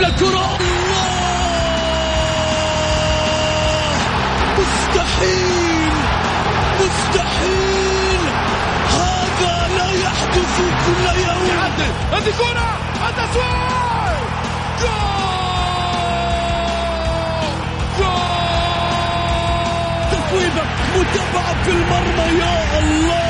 يلعب للكرة مستحيل! مستحيل! هذا لا يحدث كل يوم. هذه كرة! التسويق جول! تصويبة متابعة في المرمى يا الله!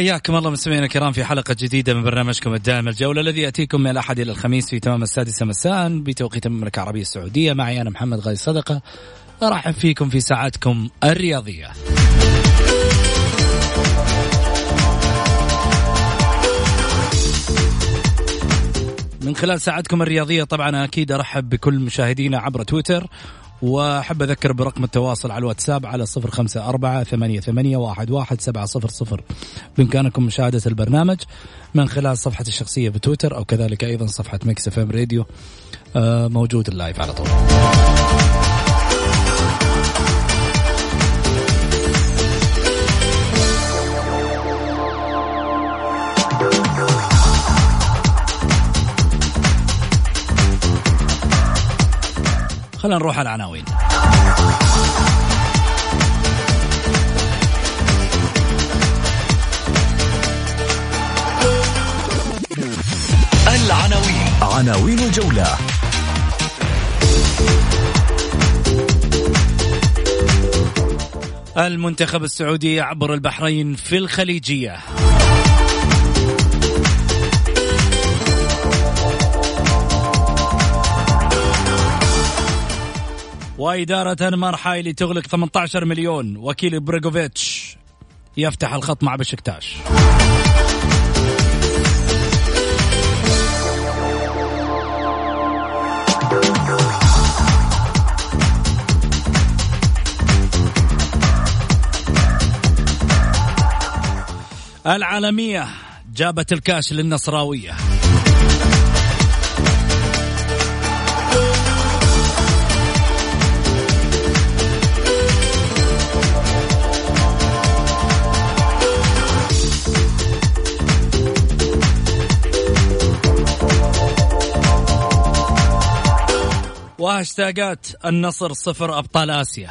حياكم الله مستمعينا الكرام في حلقة جديدة من برنامجكم الدائم الجولة الذي يأتيكم من الأحد إلى الخميس في تمام السادسة مساء بتوقيت المملكة العربية السعودية. معي أنا محمد غازي صدقة. أرحب فيكم في ساعاتكم الرياضية. من خلال ساعتكم الرياضية طبعا أكيد أرحب بكل مشاهدينا عبر تويتر وأحب أذكر برقم التواصل على الواتساب على صفر خمسة أربعة ثمانية, ثمانية واحد, واحد سبعة صفر صفر. بإمكانكم مشاهدة البرنامج من خلال صفحة الشخصية بتويتر أو كذلك أيضا صفحة Mix FM Radio آه، موجود ال live على طول. خلينا نروح على العناوين. العناوين. عناوين الجولة. المنتخب السعودي يعبر البحرين في الخليجية. وإدارة أنمار حايلي تغلق 18 مليون. وكيل بريغوفيتش يفتح الخط مع بشكتاش. العالمية جابت الكاش للنصراوية. وهاشتاجات النصر صفر أبطال آسيا.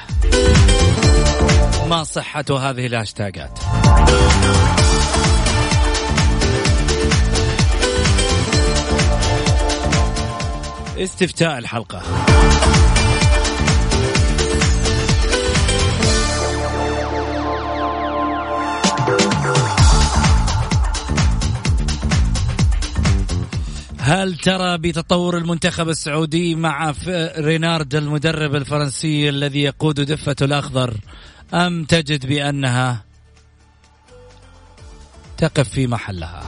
ما صحة هذه الهاشتاجات استفتاء الحلقة. هل ترى بتطور المنتخب السعودي مع رينارد المدرب الفرنسي الذي يقود دفة الأخضر أم تجد بأنها تقف في محلها؟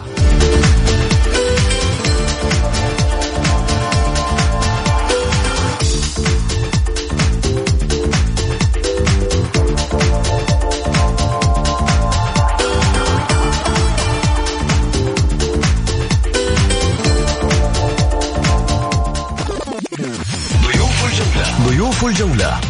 الجولة.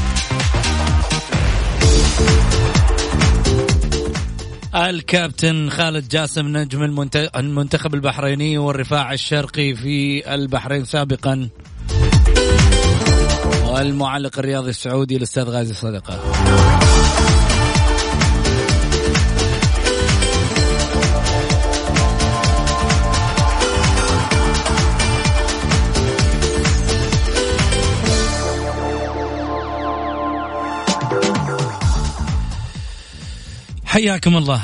الكابتن خالد جاسم نجم المنت- المنتخب البحريني والرفاع الشرقي في البحرين سابقا. والمعلق الرياضي السعودي الأستاذ غازي صدقة. حياكم الله.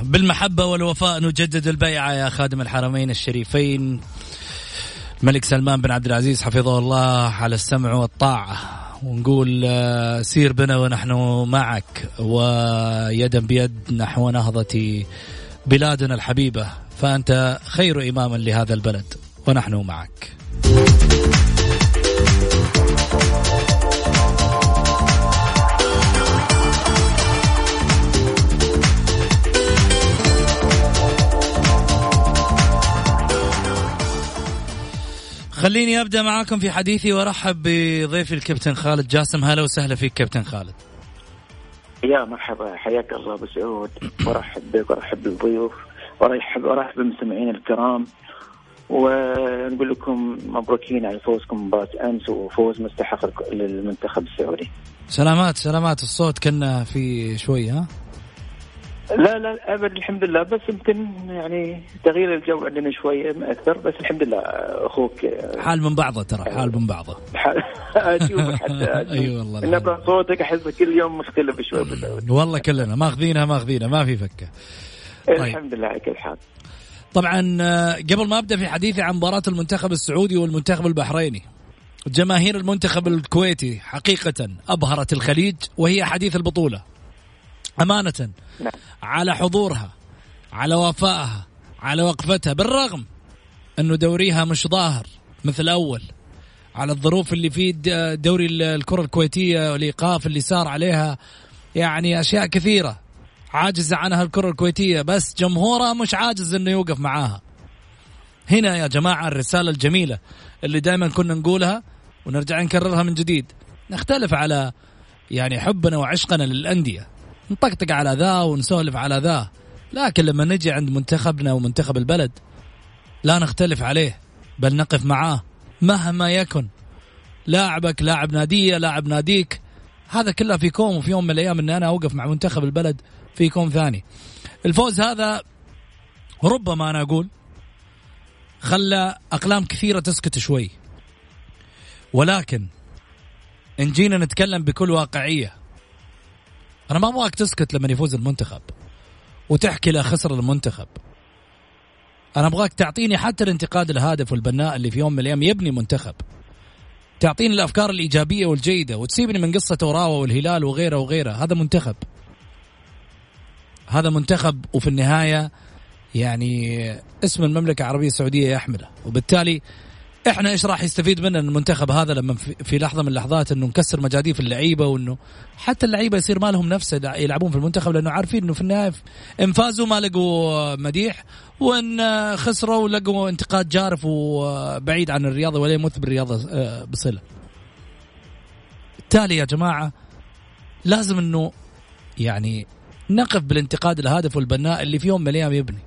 بالمحبة والوفاء نجدد البيعة يا خادم الحرمين الشريفين. الملك سلمان بن عبد العزيز حفظه الله على السمع والطاعة. ونقول آه، سير بنا ونحن معك. ويدا بيد نحو نهضة بلادنا الحبيبة. فأنت خير إماما لهذا البلد. ونحن معك. خليني أبدأ معاكم في حديثي وأرحب بضيفي الكابتن خالد جاسم. هلا وسهلا فيك كابتن خالد. يا مرحبا حياك الله أبو سعود. وارحب بك وأرحب بالضيوف. وارحب وارحب بالمستمعين الكرام. ونقول لكم مبروكين على فوزكم مباراة أمس وفوز مستحق للمنتخب السعودي. سلامات سلامات. الصوت كنا في شوي ها؟ لا لا أبد الحمد لله. بس يمكن يعني تغيير الجو عندنا شوية ما أكثر بس الحمد لله أخوك حال من بعضه ترى حال من بعضه. أشوفك حتى اي والله نبرة صوتك أحس كل يوم مختلف شوي والله كلنا ماخذينها ماخذينها ما في فكة. طيب. الحمد لله على كل حال. طبعا آه، قبل ما أبدأ في حديثي عن مباراة المنتخب السعودي والمنتخب البحريني جماهير المنتخب الكويتي حقيقه أبهرت الخليج وهي حديث البطولة. أمانة. نعم. على حضورها على وفائها على وقفتها بالرغم أنه دوريها مش ظاهر مثل اول على الظروف اللي في دوري الكرة الكويتية والإيقاف اللي صار عليها يعني أشياء كثيرة. عاجزه عنها الكرة الكويتية بس جمهورها مش عاجز إنه يوقف معاها. هنا يا جماعة الرسالة الجميلة اللي دائما كنا نقولها ونرجع نكررها من جديد. نختلف على يعني حبنا وعشقنا للأندية. نطقطق على ذا ونسولف على ذا. لكن لما نجي عند منتخبنا ومنتخب البلد لا نختلف عليه بل نقف معاه مهما يكن. لاعبك لاعب نادية لاعب ناديك هذا كله في كوم وفي يوم من الأيام إني أنا أوقف مع منتخب البلد في كوم ثاني. الفوز هذا ربما أنا أقول خلى أقلام كثيرة تسكت شوي. ولكن إن جينا نتكلم بكل واقعية أنا ما أبغاك تسكت لما يفوز المنتخب وتحكي لا خسر المنتخب. أنا أبغاك تعطيني حتى الانتقاد الهادف والبناء اللي في يوم من الأيام يبني منتخب. تعطيني الأفكار الإيجابية والجيدة وتسيبني من قصة اوراوا والهلال وغيره وغيره. هذا منتخب. هذا منتخب وفي النهاية يعني اسم المملكة العربية السعودية يحمله. وبالتالي إحنا إيش راح يستفيد منا المنتخب هذا لما في لحظة من اللحظات إنه نكسر مجاديف اللعيبة وإنه حتى اللعيبة يصير ما لهم نفس يلعبون في المنتخب لأنه عارفين إنه في النهاية إن فازوا ما لقوا مديح وإن خسروا لقوا انتقاد جارف وبعيد عن الرياضة ولا يمث بالرياضة آه، بصلة. بالتالي يا جماعة لازم إنه يعني نقف بالانتقاد الهادف والبناء اللي في يوم من الأيام يبني.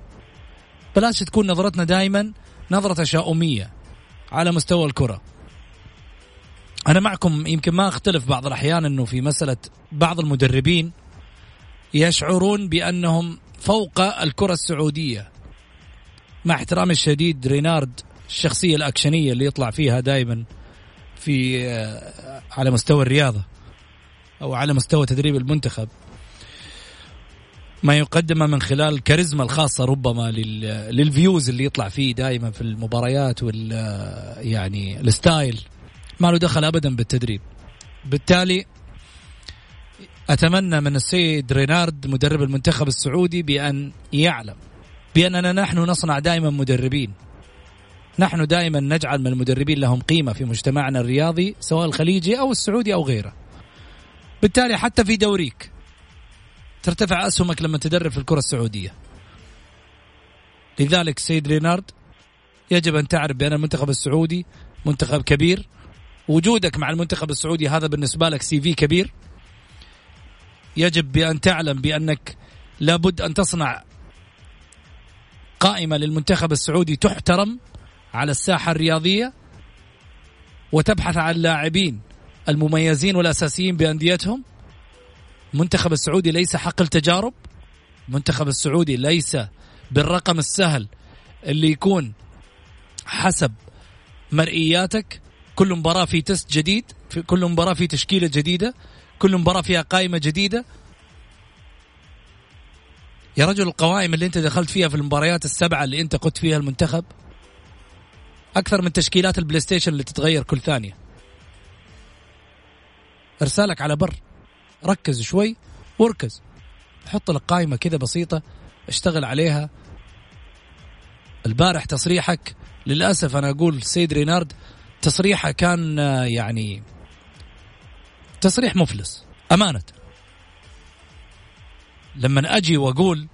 بلاش تكون نظرتنا دائما نظرة تشاؤمية على مستوى الكرة. أنا معكم يمكن ما أختلف بعض الأحيان أنه في مسألة بعض المدربين يشعرون بأنهم فوق الكرة السعودية. مع احترامي الشديد رينارد الشخصية الأكشنية اللي يطلع فيها دائما في آه، على مستوى الرياضة أو على مستوى تدريب المنتخب. ما يقدمه من خلال الكاريزما الخاصة ربما للفيوز اللي يطلع فيه دائما في المباريات وال يعني ال style. ما له دخل ابدا بالتدريب. بالتالي أتمنى من السيد رينارد مدرب المنتخب السعودي بأن يعلم بأننا نحن نصنع دائما مدربين. نحن دائما نجعل من المدربين لهم قيمة في مجتمعنا الرياضي سواء الخليجي أو السعودي أو غيره. بالتالي حتى في دوريك ترتفع أسهمك لما تدرب في الكرة السعودية. لذلك سيد رينارد يجب أن تعرف بأن المنتخب السعودي منتخب كبير. وجودك مع المنتخب السعودي هذا بالنسبة لك سي في كبير. يجب بأن تعلم بأنك لابد أن تصنع قائمة للمنتخب السعودي تحترم على الساحة الرياضية وتبحث عن اللاعبين المميزين والأساسيين بأنديتهم. المنتخب السعودي ليس حقل تجارب المنتخب السعودي ليس بالرقم السهل اللي يكون حسب مرئياتك. كل مباراة في تست جديد في كل مباراة في تشكيلة جديدة كل مباراة فيها قائمة جديدة. يا رجل القوائم اللي انت دخلت فيها في المباريات السبعة اللي انت قدت فيها المنتخب أكثر من تشكيلات ال PlayStation اللي تتغير كل ثانية. أرسى لك على بر. ركز شوي واركز حط لك قائمة كذا بسيطة اشتغل عليها. البارح تصريحك للأسف أنا أقول سيد رينارد تصريحه كان آه، يعني تصريح مفلس أمانة. لما أجي وأقول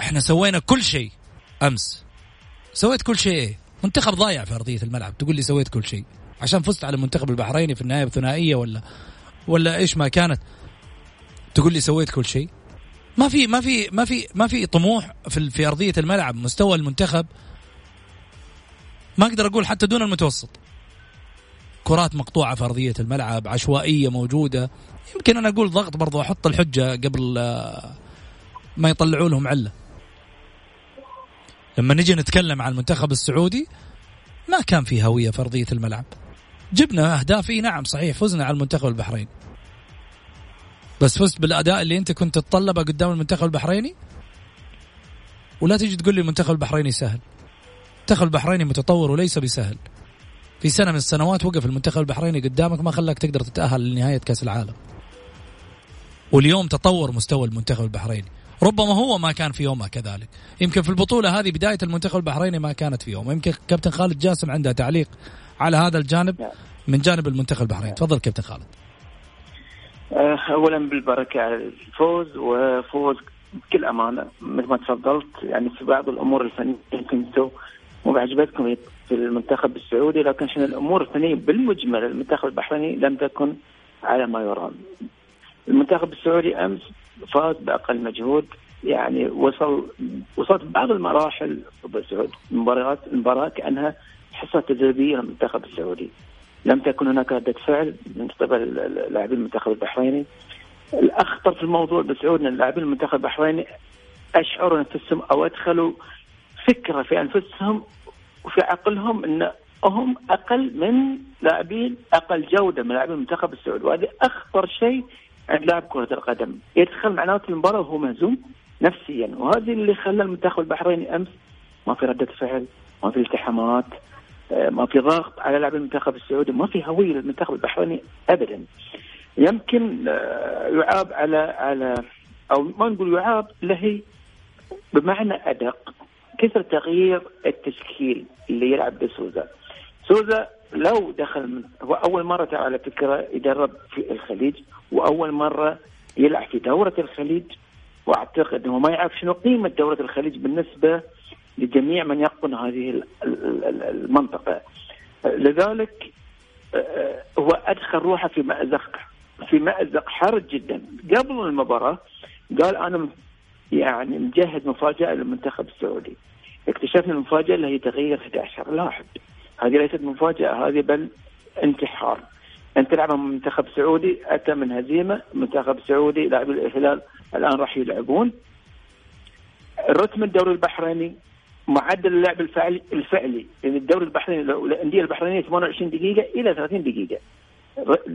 إحنا سوينا كل شيء أمس سويت كل شيء إيه؟ منتخب ضايع في أرضية الملعب تقول لي سويت كل شيء. عشان فزت على المنتخب البحريني في النهاية بثنائيه ولا؟ ولا إيش ما كانت؟ تقول لي سويت كل شيء. ما في ما في ما في ما في طموح في في أرضية الملعب مستوى المنتخب. ما أقدر أقول حتى دون المتوسط. كرات مقطوعة في أرضية الملعب عشوائية موجودة. يمكن أنا أقول ضغط برضو أحط الحجة قبل آه، ما يطلعوا لهم علة. لما نجي نتكلم عن المنتخب السعودي ما كان في هوية في أرضية الملعب. جبنا اهداف نعم صحيح فزنا على المنتخب البحريني بس فزت بالأداء اللي أنت كنت تتطلبه قدام المنتخب البحريني؟ ولا تجي تقول لي المنتخب البحريني سهل. المنتخب البحريني متطور وليس بسهل. في سنة من السنوات وقف المنتخب البحريني قدامك ما خلاك تقدر تتأهل لنهاية كأس العالم. واليوم تطور مستوى المنتخب البحريني. ربما هو ما كان في يومه كذلك. يمكن في البطولة هذه بداية المنتخب البحريني ما كانت في يومه. يمكن كابتن خالد جاسم عنده تعليق على هذا الجانب من جانب المنتخب البحريني. تفضل كابتن خالد. اولا بالبركة على الفوز وفوز بكل أمانة مثل ما تفضلت يعني في بعض الأمور الفنية يمكن مو بعجبتكم في المنتخب السعودي لكن عشان الأمور الفنية بالمجمل المنتخب البحريني لم تكن على ما يرام. المنتخب السعودي أمس فاز بأقل مجهود يعني وصل وصلت بعض المراحل السعود المباريات المباراه كأنها حصة تدريبية للمنتخب السعودي. لم تكن هناك ردة فعل من قبل لاعبين المنتخب البحريني. الأخطر في الموضوع بسعود إن لاعبين المنتخب البحريني أشعروا أنفسهم أو أدخلوا فكرة في أنفسهم وفي عقلهم إن هم أقل من لاعبين أقل جودة من لاعبين المنتخب السعودي. وهذا أخطر شيء عند لاعب كرة القدم. يدخل معناته المباراة وهو مهزوم نفسيا. وهذا اللي خلى المنتخب البحريني أمس ما في ردة فعل ما في التحامات ما في ضغط على لاعبين المنتخب السعودي ما في هوية للمنتخب البحريني ابدا. يمكن آه، يعاب على على أو ما نقول يعاب لهي بمعنى أدق. كثر تغيير التشكيل اللي يلعب بسوزا سوزا؟ لو دخل هو أول مرة على فكرة يدرب في الخليج وأول مرة يلعب في دورة الخليج. وأعتقد إنه ما يعرف شنو قيمة دورة الخليج بالنسبة لجميع من يقطن هذه المنطقة. لذلك آه، هو أدخل روحه في مأزق في مأزق حرج جدا. قبل المباراة قال أنا يعني مجهز مفاجأة للمنتخب السعودي. اكتشفنا المفاجأة اللي هي تغيير 11 لاعب هذه ليست مفاجأة هذه بل انتحار. انت تلعب منتخب سعودي أتى من هزيمة منتخب سعودي لاعبي الهلال الآن راح يلعبون. رتم الدوري البحريني معدل اللعب الفعلي الفعلي الدوري البحريني الأندية البحرينية 28 دقيقة إلى 30 دقيقة.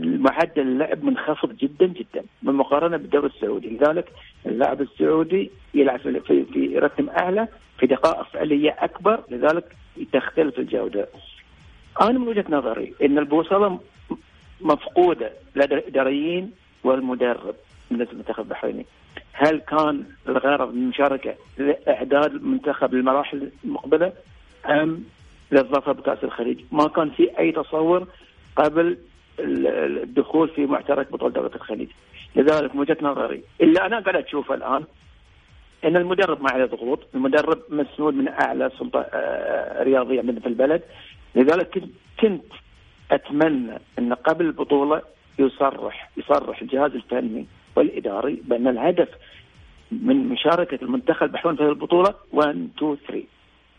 معدل اللعب منخفض جدا جدا بالمقارنه بالدوري السعودي. لذلك اللاعب السعودي يلعب في, في رتم أعلى في دقائق فعلية أكبر. لذلك تختلف الجودة. أنا من وجهة نظري إن البوصلة مفقودة لدى الاداريين والمدرب بالنسبة للمنتخب البحريني. هل كان الغرض من المشاركه لإعداد المنتخب للمراحل المقبلة أم للظفر بكأس الخليج؟ ما كان في أي تصور قبل الدخول في معترك بطولة دولة الخليج. لذلك من وجهة نظري اللي أنا قاعد أشوفه الآن إن المدرب ما عليه ضغوط، المدرب مسنود من أعلى سلطة آه، رياضية عندنا في البلد، لذلك كنت أتمنى إن قبل البطولة يصرح يصرح الجهاز الفني والإداري بأن الهدف من مشاركة المنتخب البحرين في البطولة 1 2 3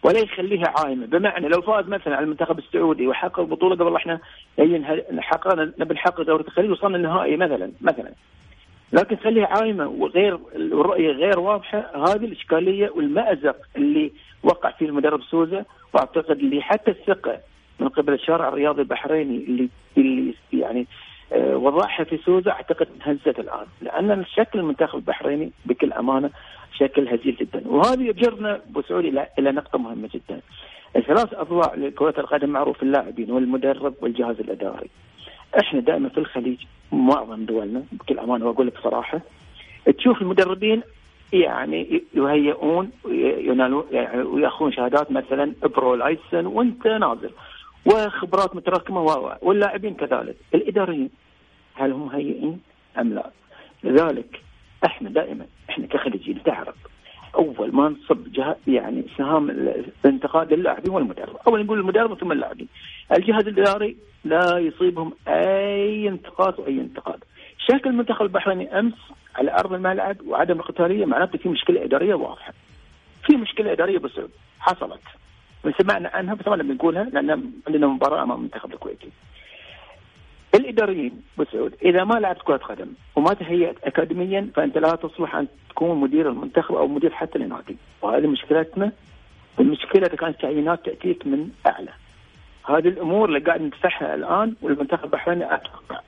ولا يخليها عايمه بمعنى لو فاز مثلا على المنتخب السعودي وحقق البطولة قبل إحنا حققنا نبي نحقق دوره الخليج وصلنا النهائي مثلا مثلا. لكن خليها عايمه وغير الرؤيه غير واضحة هذه الإشكالية والمأزق اللي وقع فيه المدرب سوزا وأعتقد اللي حتى الثقة من قبل الشارع الرياضي البحريني اللي اللي يعني وضعها في سوزا أعتقد هزت الآن لأن الشكل المنتخب البحريني بكل أمانة شكل هزيل جدا. وهذا يجرنا ابو سعود إلى إلى نقطة مهمة جدا. الثلاث اضلاع لكرة القدم معروف اللاعبين والمدرب والجهاز الإداري. إحنا دائما في الخليج معظم دولنا بكل أمانة وأقول لك صراحة تشوف المدربين يعني يهيئون ينالون يعني وياخذون شهادات مثلا برو لايسن وانت نازل وخبرات متراكمة واللاعبين كذلك الإداريين هل هم مهيئين أم لا؟ لذلك إحنا دائما إحنا كخليجيين تعرف أول ما نصب جهة يعني سهام الانتقاد للاعبين والمدرب، أول نقول المدرب ثم اللاعبين. الجهاز الإداري لا يصيبهم أي انتقاد وأي انتقاد. شكل المنتخب البحريني أمس على أرض الملعب وعدم القتاليه معناته في مشكلة إدارية واضحة. في مشكلة إدارية بس حصلت وسمعنا عنها بس ما بنقولها لأن عندنا مباراة أمام المنتخب الكويتي. الإداريين بسعود إذا ما لعبت كرة قدم وما تهيأت اكاديميا فأنت لا تصلح أن تكون مدير المنتخب أو مدير حتى لنادي وهذه مشكلتنا المشكلة كانت تعيينات تأتيك من أعلى هذه الأمور اللي قاعد ندفعها الآن والمنتخب البحريني أتوقع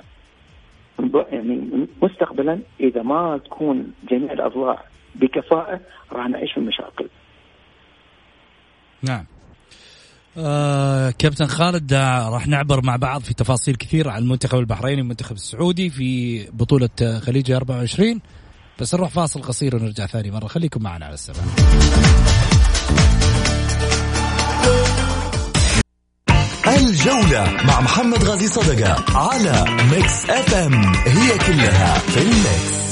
يعني مستقبلا إذا ما تكون جميع الأضلاع بكفاءة راح نعيش في مشاكل. نعم. آه كابتن خالد راح نعبر مع بعض في تفاصيل كثير عن المنتخب البحريني والمنتخب السعودي في بطولة خليج 24 بس نروح فاصل قصير ونرجع ثاني مرة. خليكم معنا على السلامة. الجولة مع محمد غازي صدقة على Mix FM هي كلها في ال mix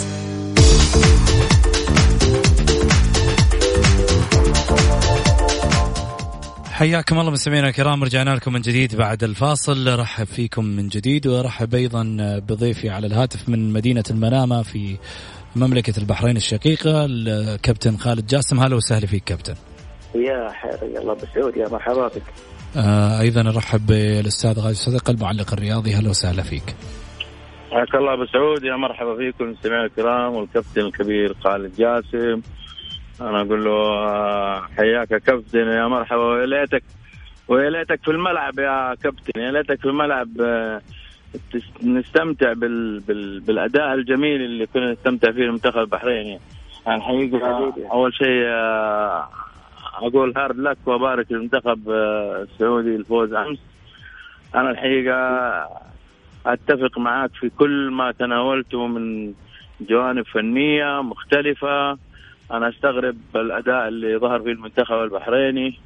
حياكم الله مستمعينا الكرام رجعنا لكم من جديد بعد الفاصل. رحب فيكم من جديد وارحب أيضا بضيفي على الهاتف من مدينة المنامة في مملكة البحرين الشقيقة الكابتن خالد جاسم. هلا وسهلا فيك كابتن. يا حيا الله بسعود يا مرحبا بك. آه أيضا ارحب بالأستاذ غازي صدقه المعلق الرياضي. هلا وسهلا فيك. حياك الله أبو سعود يا مرحبا فيكم المستمعين الكرام والكابتن الكبير خالد جاسم. أنا أقول له آه، حياك يا كابتن يا مرحبا ويا ليتك ويا ليتك في الملعب يا كابتن يا ليتك في الملعب آه، نستمتع بال... بال... بالأداء الجميل اللي كنا نستمتع فيه المنتخب البحريني. يعني الحقيقة أول شيء آه، أقول هارد لك وأبارك للمنتخب السعودي الفوز أمس. أنا الحقيقة أتفق معك في كل ما تناولته من جوانب فنية مختلفة. أنا أستغرب الأداء اللي ظهر فيه المنتخب البحريني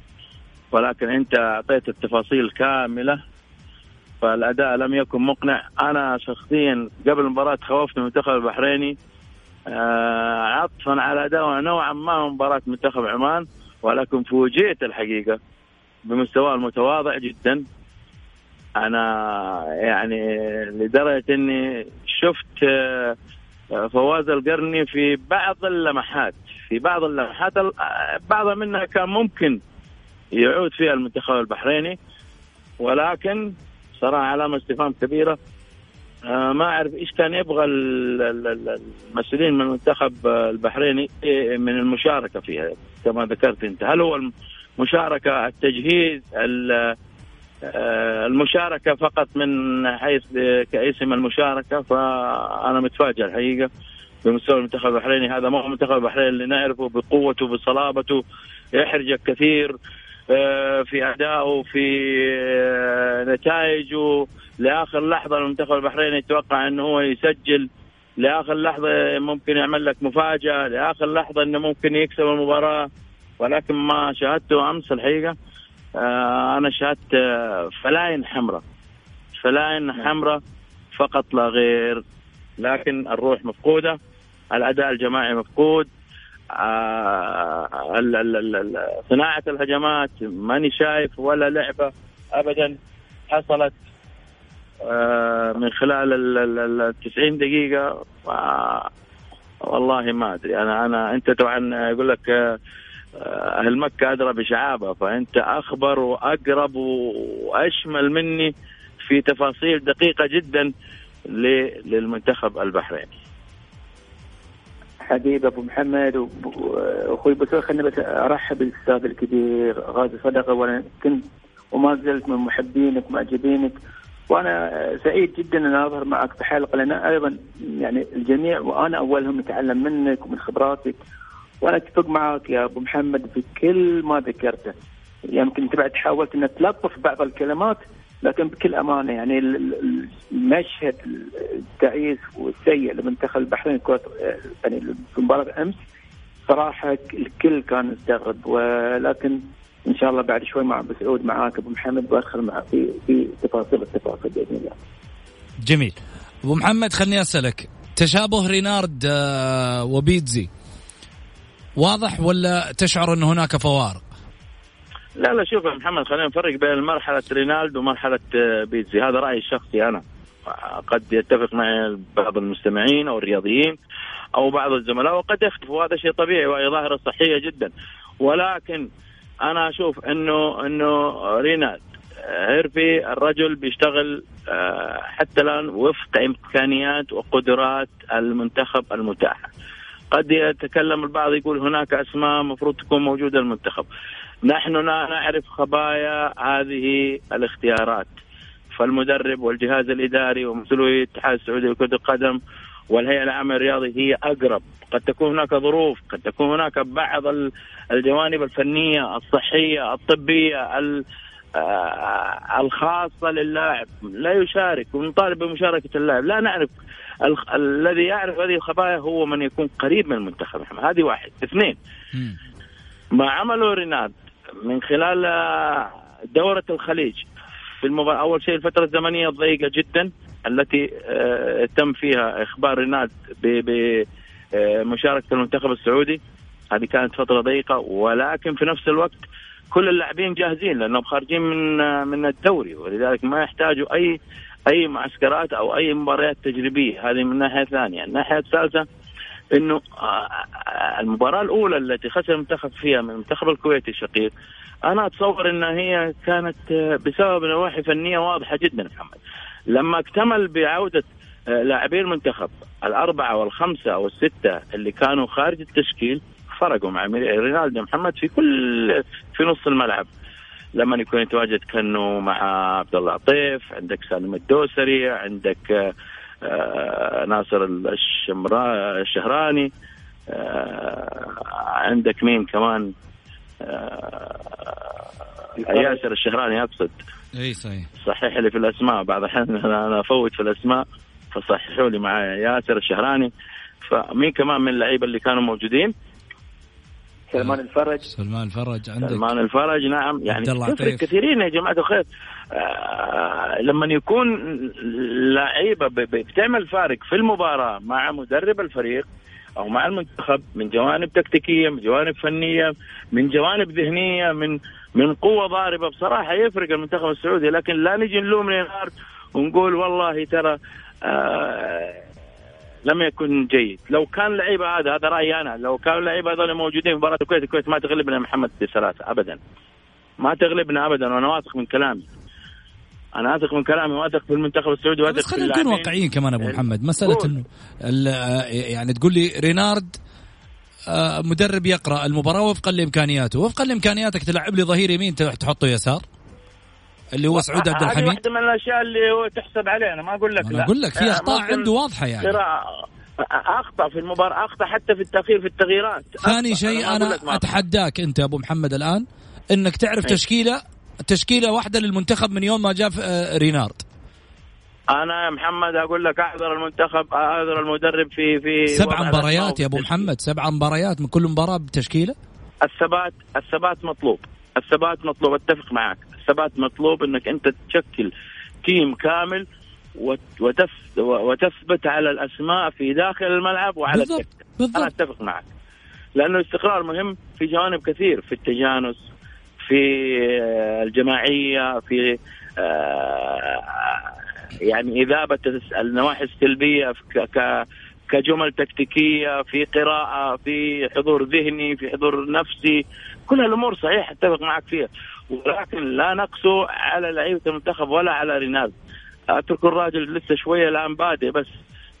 ولكن أنت أعطيت التفاصيل كاملة فالأداء لم يكن مقنع. أنا شخصيا قبل المباراة خوفت من المنتخب البحريني آه، عطفا على اداء نوعا ما مباراة منتخب عمان ولكن فوجئت الحقيقة بمستواه المتواضع جدا. أنا يعني لدرجة إني شفت آه، فواز القرني في بعض اللمحات في بعض اللمحات بعضها منها كان ممكن يعود فيها المنتخب البحريني ولكن صراحة علامة استفهام كبيرة. آه، ما أعرف إيش كان يبغى المسؤولين من المنتخب البحريني إيه، من المشاركة فيها كما ذكرت أنت. هل هو المشاركة التجهيز المشاركة فقط من حيث كاسم المشاركة فأنا متفاجئ الحقيقة بمستوى المنتخب البحريني. هذا مو المنتخب البحريني اللي نعرفه بقوته بصلابته يحرجك كثير آه، في أدائه في آه، نتائجه. لآخر لحظة المنتخب البحريني يتوقع أنه هو يسجل. لآخر لحظة ممكن يعمل لك مفاجأة. لآخر لحظة أنه ممكن يكسب المباراة. ولكن ما شاهدته أمس الحقيقة. آه أنا شاهدت آه، فنايل حمراء. فنايل نعم. حمراء فقط لا غير. لكن الروح مفقودة الأداء الجماعي مفقود آه صناعة الهجمات ماني شايف ولا لعبة ابدا حصلت آه من خلال ال 90 دقيقة. والله ما أدري. أنا أنا أنت طبعا يقول لك آه آه، أهل مكة أدرى بشعابها فأنت أخبر وأقرب وأشمل مني في تفاصيل دقيقة جدا للمنتخب البحريني. حبيب أبو محمد واخوي بسوي خليني بس أرحب بالأستاذ الكبير غازي صدقة وأنا كنت وما زلت من محبينك ومعجبينك وأنا سعيد جدا أن أظهر معك في حلقة لأن أيضا يعني الجميع وأنا أولهم نتعلم منك ومن خبراتك وأنا أتفق معك يا أبو محمد في كل ما ذكرته يمكن انت بعد حاولت ان تلطف بعض الكلمات لكن بكل أمانة يعني المشهد التعيس والسيء لمنتخب البحرين كرة يعني في مباراه امس صراحة الكل كان مستغرب ولكن إن شاء الله بعد شوي مع ابو سعود معاك أبو محمد بدخل معك في في تفاصيل التفاصيل بإذن الله. جميل. أبو محمد خليني أسألك تشابه رينارد آه، وبيتزي واضح ولا تشعر إن هناك فوارق؟ لا لا شوف يا محمد خلينا نفرق بين مرحلة رينالدو ومرحلة آه، بيتزي. هذا رأيي الشخصي أنا. قد يتفق معي بعض المستمعين أو الرياضيين أو بعض الزملاء وقد يختلف وهذا شيء طبيعي وهي ظاهرة صحية جدا. ولكن أنا أشوف أنه أنه رينالد هيرفي الرجل بيشتغل آه، حتى الآن وفق إمكانيات وقدرات المنتخب المتاحة. قد يتكلم البعض يقول هناك أسماء مفروض تكون موجودة المنتخب. نحن لا نعرف خبايا هذه الاختيارات. فالمدرب والجهاز الإداري ومسؤولي الاتحاد السعودي لكرة القدم والهيئة العامة الرياضي هي أقرب، قد تكون هناك ظروف، قد تكون هناك بعض الجوانب الفنية، الصحية، الطبية، آه، الخاصة للاعب. لا يشارك ونطالب بمشاركة اللاعب، لا نعرف الذي يعرف هذه الخبايا هو من يكون قريب من المنتخب. هذه واحد، اثنين ما عمله ريناد من خلال آه، دورة الخليج في المباراة أول شيء الفترة الزمنية الضيقة جدا التي آه، تم فيها إخبار ريناد بمشاركة المنتخب السعودي. هذه كانت فترة ضيقة ولكن في نفس الوقت كل اللاعبين جاهزين لأنهم خارجين من آه، من الدوري ولذلك ما يحتاجوا أي أي معسكرات أو أي مباريات تجريبية. هذه من ناحية ثانية. الناحية الثالثة إنه المباراة الأولى التي خسر المنتخب فيها من المنتخب الكويتي الشقيق أنا أتصور إن هي كانت بسبب نواحي فنية واضحة جدا محمد. لما اكتمل بعودة لاعبي المنتخب الأربعة والخمسة أو السته اللي كانوا خارج التشكيل فرقوا مع رينالدو محمد في كل في نص الملعب. لما يكون يتواجد كأنه مع عبد الله عطيف عندك سالم الدوسري عندك آه، ناصر الشمرا الشهراني آه، عندك مين كمان؟ آه، ياسر الشهراني أقصد. إي صحيح. صحح لي في الأسماء بعض الأحيان أنا أفوت في الأسماء فصححوا لي معايا ياسر الشهراني. فمين كمان من اللعيبة اللي كانوا موجودين؟ سلمان الفرج. سلمان الفرج عندك. سلمان الفرج نعم. يعني تفرق كثيرين يا جماعة الخير. آه لما يكون لعيبة بتعمل فارق في المباراة مع مدرب الفريق أو مع المنتخب من جوانب تكتيكية من جوانب فنية من جوانب ذهنية من من قوة ضاربة بصراحة يفرق المنتخب السعودي. لكن لا نجي نلوم لينارد ونقول والله ترى آه لم يكن جيد. لو كان لعيبة هذا هذا رأيي أنا. لو كانوا اللعيبه هذول موجودين في مباراة الكويت الكويت ما تغلبنا محمد بثلاثه ابدا. ما تغلبنا ابدا وأنا واثق من كلامي. أنا اثق من كلامي واثق في المنتخب السعودي واثق في خلينا نكون واقعيين كمان أبو محمد. مسألة إنه يعني تقول لي رينارد آه، مدرب يقرأ المباراة وفقا لإمكانياته. وفقا لإمكانياتك تلعب لي ظهير يمين تحطه يسار؟ اللي هو سعود عبد الحميد؟ واحدة من الأشياء اللي هو تحسب عليه أنا ما أقول لك أنا أقول لك في أخطاء عنده واضحة يعني. أخطأ في المباراة أخطأ حتى في التأخير في التغييرات. ثاني شيء أنا, أنا أتحداك أنت يا أبو محمد الآن إنك تعرف أي. تشكيلة تشكيلة واحدة للمنتخب من يوم ما جاء آه، رينارد. أنا يا محمد أقول لك احضر المنتخب احضر المدرب في في سبع مباريات يا أبو محمد سبع مباريات من كل مباراة بتشكيلة؟ الثبات الثبات مطلوب. الثبات مطلوب أتفق معك الثبات مطلوب إنك أنت تشكل تيم كامل وتثبت على الأسماء في داخل الملعب وعلى بالضبط. بالضبط. أنا أتفق معك لأنه الاستقرار مهم في جوانب كثير في التجانس في الجماعية في آه، يعني إذابة النواحي السلبية كجمل تكتيكية في قراءة في حضور ذهني في حضور نفسي كل الأمور صحيح أتفق معك فيها. ولكن لا نقسو على لعيبة المنتخب ولا على رينالدو أترك الراجل لسه شوية الآن بادئ بس.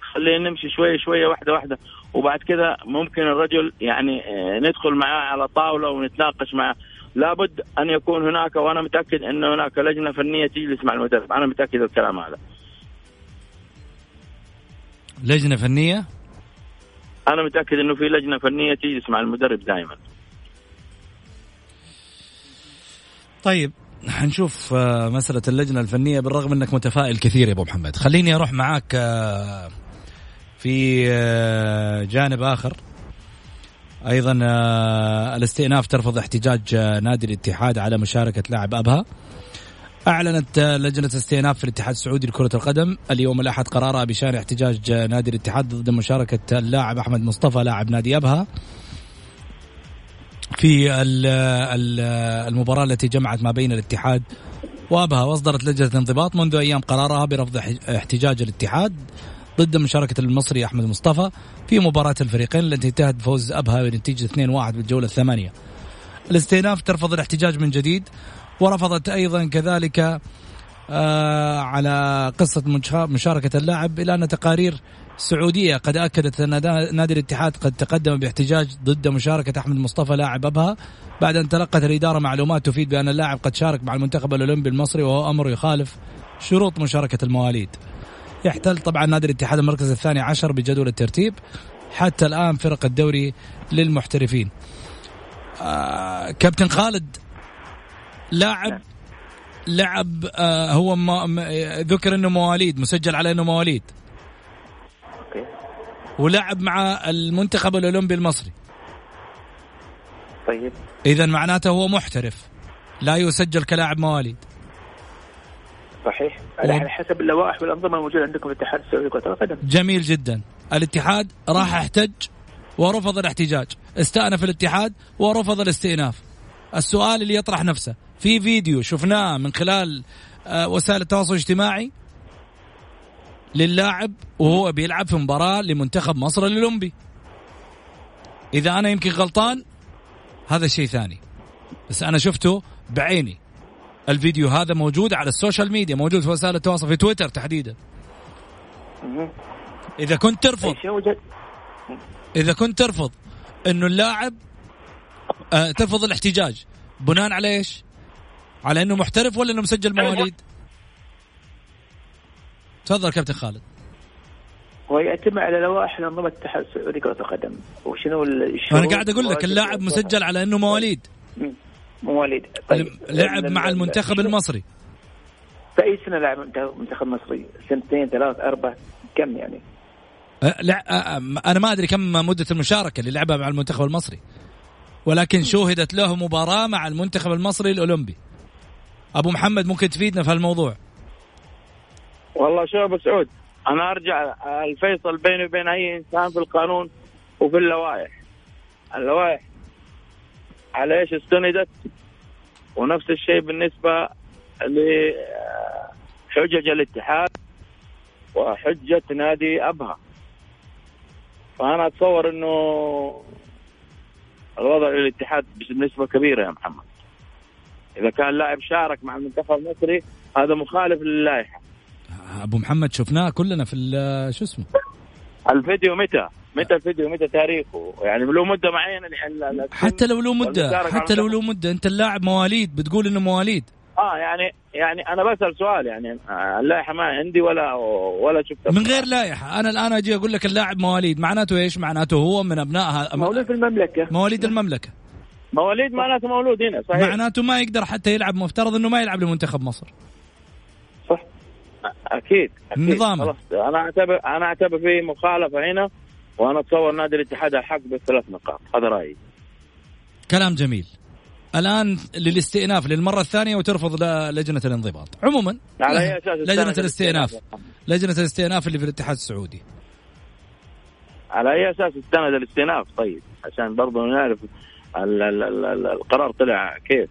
خلينا نمشي شوية شوية واحدة واحدة. وبعد كذا ممكن الرجل يعني آه، ندخل معاه على طاولة ونتناقش معاه. لابد أن يكون هناك وأنا متأكد أن هناك لجنة فنية تجلس مع المدرب. أنا متأكد الكلام هذا. لجنة فنية؟ أنا متأكد أنه في لجنة فنية تجلس مع المدرب دائما. طيب حنشوف آه، مسألة اللجنة الفنية بالرغم انك متفائل كثير يا أبو محمد. خليني أروح معاك آه، في آه، جانب آخر. أيضا الاستئناف ترفض احتجاج نادي الاتحاد على مشاركة لاعب أبها. أعلنت لجنة استئناف في الاتحاد السعودي لكرة القدم اليوم الأحد قرارها بشأن احتجاج نادي الاتحاد ضد مشاركة اللاعب أحمد مصطفى لاعب نادي أبها. في المباراة التي جمعت ما بين الاتحاد وأبها وأصدرت لجنة الانضباط منذ أيام قرارها برفض احتجاج الاتحاد ضد مشاركة المصري أحمد مصطفى في مباراة الفريقين التي انتهت بفوز أبها بنتيجة 2-1 بالجولة الثمانية. الاستئناف ترفض الاحتجاج من جديد ورفضت أيضا كذلك آه على قصة مشاركة اللاعب إلى أن تقارير سعودية قد أكدت أن نادي الاتحاد قد تقدم باحتجاج ضد مشاركة أحمد مصطفى لاعب أبها. بعد أن تلقت الإدارة معلومات تفيد بأن اللاعب قد شارك مع المنتخب الأولمبي المصري وهو أمر يخالف شروط مشاركة المواليد. يحتل طبعا نادي الاتحاد المركز الثاني عشر بجدول الترتيب حتى الآن فرق الدوري للمحترفين. آه كابتن خالد لاعب لعب آه هو ذكر إنه مواليد مسجل على إنه مواليد. ولعب مع المنتخب الأولمبي المصري. طيب. اذا معناته هو محترف لا يسجل كلاعب مواليد. صحيح. على حسب اللوائح والأنظمة الموجودة عندكم في الاتحاد السعودي لكرة القدم. جميل جدا. الاتحاد راح أحتج ورفض الاحتجاج. استأنف الاتحاد ورفض الاستئناف. السؤال اللي يطرح نفسه في فيديو شفناه من خلال آه، وسائل التواصل الاجتماعي للاعب وهو بيلعب في مباراة لمنتخب مصر الأولمبي إذا أنا يمكن غلطان هذا شيء ثاني. بس أنا شفته بعيني. الفيديو هذا موجود على ال social media موجود في وسائل التواصل في تويتر تحديدا. إذا كنت ترفض إذا كنت ترفض إنه اللاعب آه ترفض الاحتجاج. بناء على إيش؟ على إنه محترف ولا إنه مسجل مواليد؟ تفضل كابتن خالد. هو يعتمد على لوائح الأنظمة الاتحاد السعودي كره القدم. وشنو أنا قاعد أقول لك اللاعب مسجل على إنه مواليد. مواليد. طيب. لعب مع المنتخب المصري. في أي سنة لعب منتخب مصري؟ سنتين ثلاث أربع كم يعني؟ أه لا أه أنا ما أدري كم مدة المشاركة اللي لعبها مع المنتخب المصري. ولكن شوهدت له مباراة مع المنتخب المصري الأولمبي. أبو محمد ممكن تفيدنا في هالموضوع؟ والله شوف أبو سعود أنا أرجع الفيصل بيني وبين أي إنسان في القانون وفي اللوائح. اللوائح على إيش استندت؟ ونفس الشيء بالنسبة لحجج الاتحاد وحجة نادي أبها. فأنا أتصور إنه الوضع للاتحاد بنسبة كبيرة يا محمد. إذا كان لاعب شارك مع المنتخب المصري هذا مخالف للائحة. أبو محمد شفناه كلنا في شو اسمه؟ الفيديو متى؟ متى الفيديو؟ متى تاريخه؟ يعني له مدة معينة حتى لو له مدة حتى لو له مدة أنت اللاعب مواليد بتقول إنه مواليد. آه يعني يعني أنا بسأل سؤال يعني اللائحة ما عندي ولا ولا شفتها من غير لائحة. أنا الآن أجي أقول لك اللاعب مواليد. معناته إيش؟ معناته هو من ابناء مولود في المملكة. مواليد المملكة. مواليد معناته مولود هنا صحيح. معناته ما يقدر حتى يلعب مفترض إنه ما يلعب لمنتخب مصر. أكيد, أكيد. نظام. أنا أعتبر أنا أعتبر في مخالفة هنا وأنا أتصور نادي الاتحاد الحق بالثلاث نقاط. هذا رأيي. كلام جميل. الآن للاستئناف للمرة الثانية وترفض لجنة الانضباط. عموما على أي أساس لجنة الاستئناف. لجنة الاستئناف اللي في الاتحاد السعودي. على أي أساس استند الاستئناف طيب عشان برضه نعرف القرار طلع كيف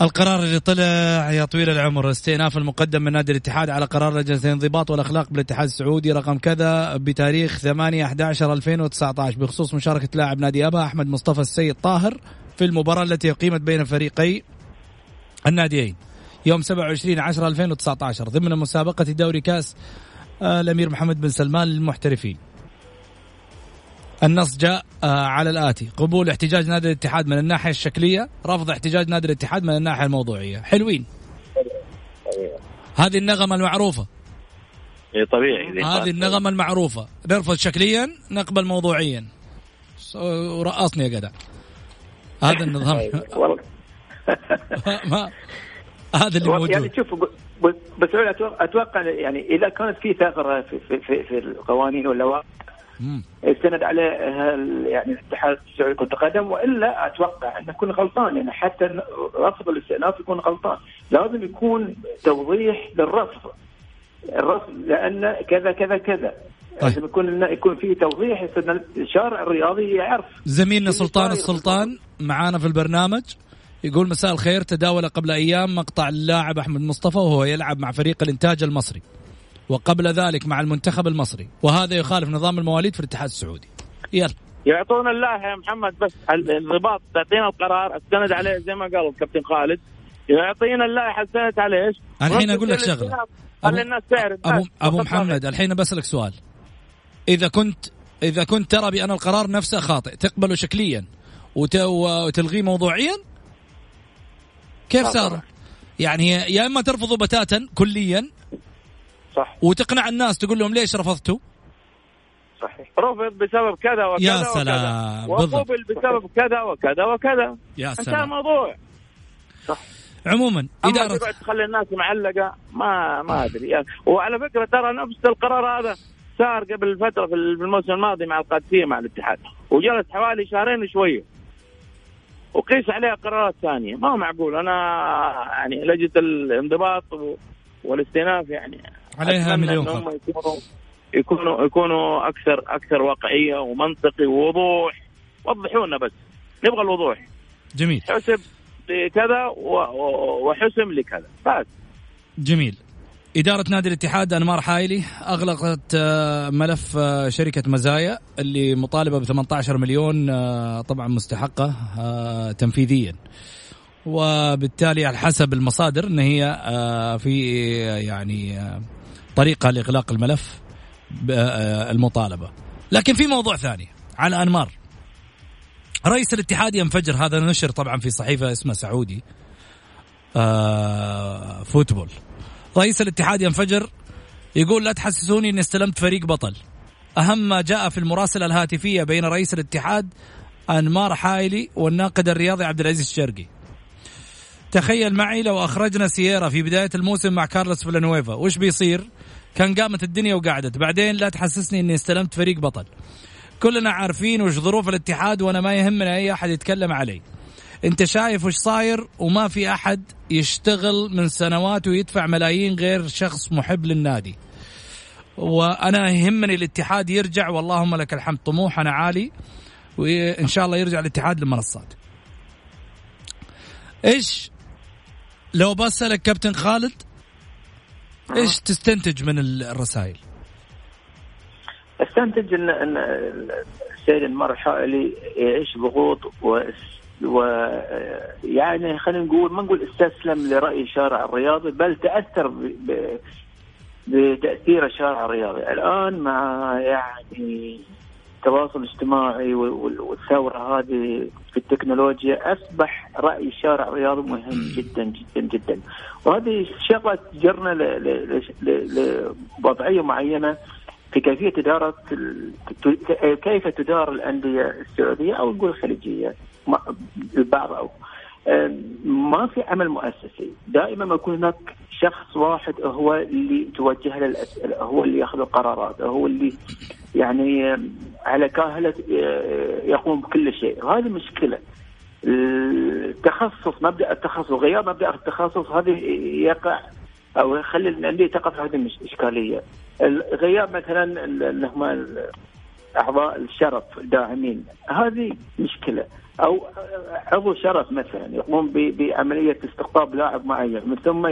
القرار اللي طلع يا طويل العمر استئناف المقدم من نادي الاتحاد على قرار لجنه الانضباط والأخلاق بالاتحاد السعودي رقم كذا بتاريخ 8 11 2019 بخصوص مشاركة لاعب نادي ابها أحمد مصطفى السيد طاهر في المباراة التي اقيمت بين فريقي الناديين يوم 27 10 2019 ضمن مسابقة دوري كأس الأمير محمد بن سلمان للمحترفين. النص جاء آه، على الآتي. قبول احتجاج نادي الاتحاد من الناحية الشكلية رفض احتجاج نادي الاتحاد من الناحية الموضوعية. حلوين. هذه النغمة المعروفة. اي طبيعي. هذه النغمة المعروفة. نرفض شكليا نقبل موضوعيا. ورقصني يا جدع هذا النظام. ما هذا اللي موجود يعني شوف بس أتوقع يعني إذا كانت في ثغرة في, في, في القوانين واللوائح استند عليه يعني الاتحاد السعودي لكرة القدم وإلا أتوقع انه يكون غلطان يعني حتى رفض الاستئناف يكون غلطان. لازم يكون توضيح للرفض. الرفض لأن كذا كذا كذا. طيب. لازم يكون يكون في توضيح الشارع الرياضي يعرف. زميلنا سلطان السلطان معانا في البرنامج يقول مساء الخير تداول قبل أيام مقطع اللاعب أحمد مصطفى وهو يلعب مع فريق الإنتاج المصري. وقبل ذلك مع المنتخب المصري. وهذا يخالف نظام المواليد في الاتحاد السعودي. يلا. يعطونا اللائحه يا محمد بس الرباط تعطينا القرار. استند عليه زي ما قال الكابتن خالد. يعطينا اللائحه استند عليه. إيش؟ الحين أقول لك شغلة. خلي الناس تعرف. ابو, أبو محمد الحين بسألك سؤال. إذا كنت إذا كنت ترى بأن القرار نفسه خاطئ تقبله شكليا وتلغيه موضوعيا؟ كيف صار؟ يعني يا إما ترفضه بتاتا كليا صح. وتقنع الناس تقول لهم ليش رفضتوا؟ صحيح. رفض بسبب كذا وكذا يا سلام. وقبل بسبب كذا وكذا وكذا. يا سلام. انتهى الموضوع. صح. عموما إدارة تقعد تخلي الناس معلقة ما ما أدري. يعني وعلى فكرة ترى نفس القرار هذا صار قبل فترة في الموسم الماضي مع القادسية مع الاتحاد. وجلس حوالي شهرين وشوية. وقيس عليها قرارات ثانية. ما هو معقول. أنا يعني لجنة الانضباط والاستئناف يعني عليها مليون خط يكونوا يكونوا يكونوا أكثر أكثر واقعية ومنطقي ووضوح. وضحوا لنا بس. نبغى الوضوح. جميل. حسب لكذا وحسم لكذا. بس. جميل. إدارة نادي الاتحاد أنمار حايلي أغلقت آه، ملف آه، شركة مزايا اللي مطالبة ب 18 مليون آه، طبعا مستحقة تنفيذيا. وبالتالي على حسب المصادر إن هي في يعني طريقة لإغلاق الملف المطالبة. لكن في موضوع ثاني على أنمار. رئيس الاتحاد ينفجر هذا نشر طبعا في صحيفة اسمها سعودي آه فوتبول. رئيس الاتحاد ينفجر يقول لا تحسسوني إني استلمت فريق بطل. أهم ما جاء في المراسلة الهاتفية بين رئيس الاتحاد أنمار حايلي والناقد الرياضي عبد العزيز الشرقي. تخيل معي لو أخرجنا سييرا في بداية الموسم مع كارلوس فيلانويفا وش بيصير؟ كان قامت الدنيا وقعدت. بعدين لا تحسسني إني استلمت فريق بطل. كلنا عارفين وش ظروف الاتحاد وأنا ما يهمنا أي أحد يتكلم علي. أنت شايف وش صاير وما في أحد يشتغل من سنوات ويدفع ملايين غير شخص محب للنادي. وأنا يهمني الاتحاد يرجع واللهم لك الحمد. طموحنا عالي. وإن شاء الله يرجع الاتحاد للمنصات. إيش؟ لو بسألك كابتن خالد إيش تستنتج من الرسائل؟ أستنتج ان إن السيد المرحلي يعيش ضغوط و و يعني خلينا نقول ما نقول استسلم لرأي الشارع الرياضي بل تأثر ب... بتأثير الشارع الرياضي الآن مع يعني التواصل الاجتماعي والثورة هذه في التكنولوجيا أصبح رأي الشارع الرياضي مهم جدا جدا جدا. وهذه شغله تجرنا لوضعية معينة في كيفية إدارة كيف تدار الأندية السعودية أو نقول الخليجية البعض أو ما في عمل مؤسسي. دائما ما يكون هناك شخص واحد هو اللي توجه له الأسئلة هو اللي يأخذ القرارات هو اللي يعني على كاهلة يقوم بكل شيء. هذه مشكلة. التخصص مبدأ التخصص غياب مبدأ التخصص هذه يقع أو يخلي الأندية تقع في هذه الإشكالية. غياب مثلا اللي هم أعضاء الشرف الداعمين. هذه مشكلة. أو عضو شرف مثلا يقوم بعملية استقطاب لاعب معين من ثم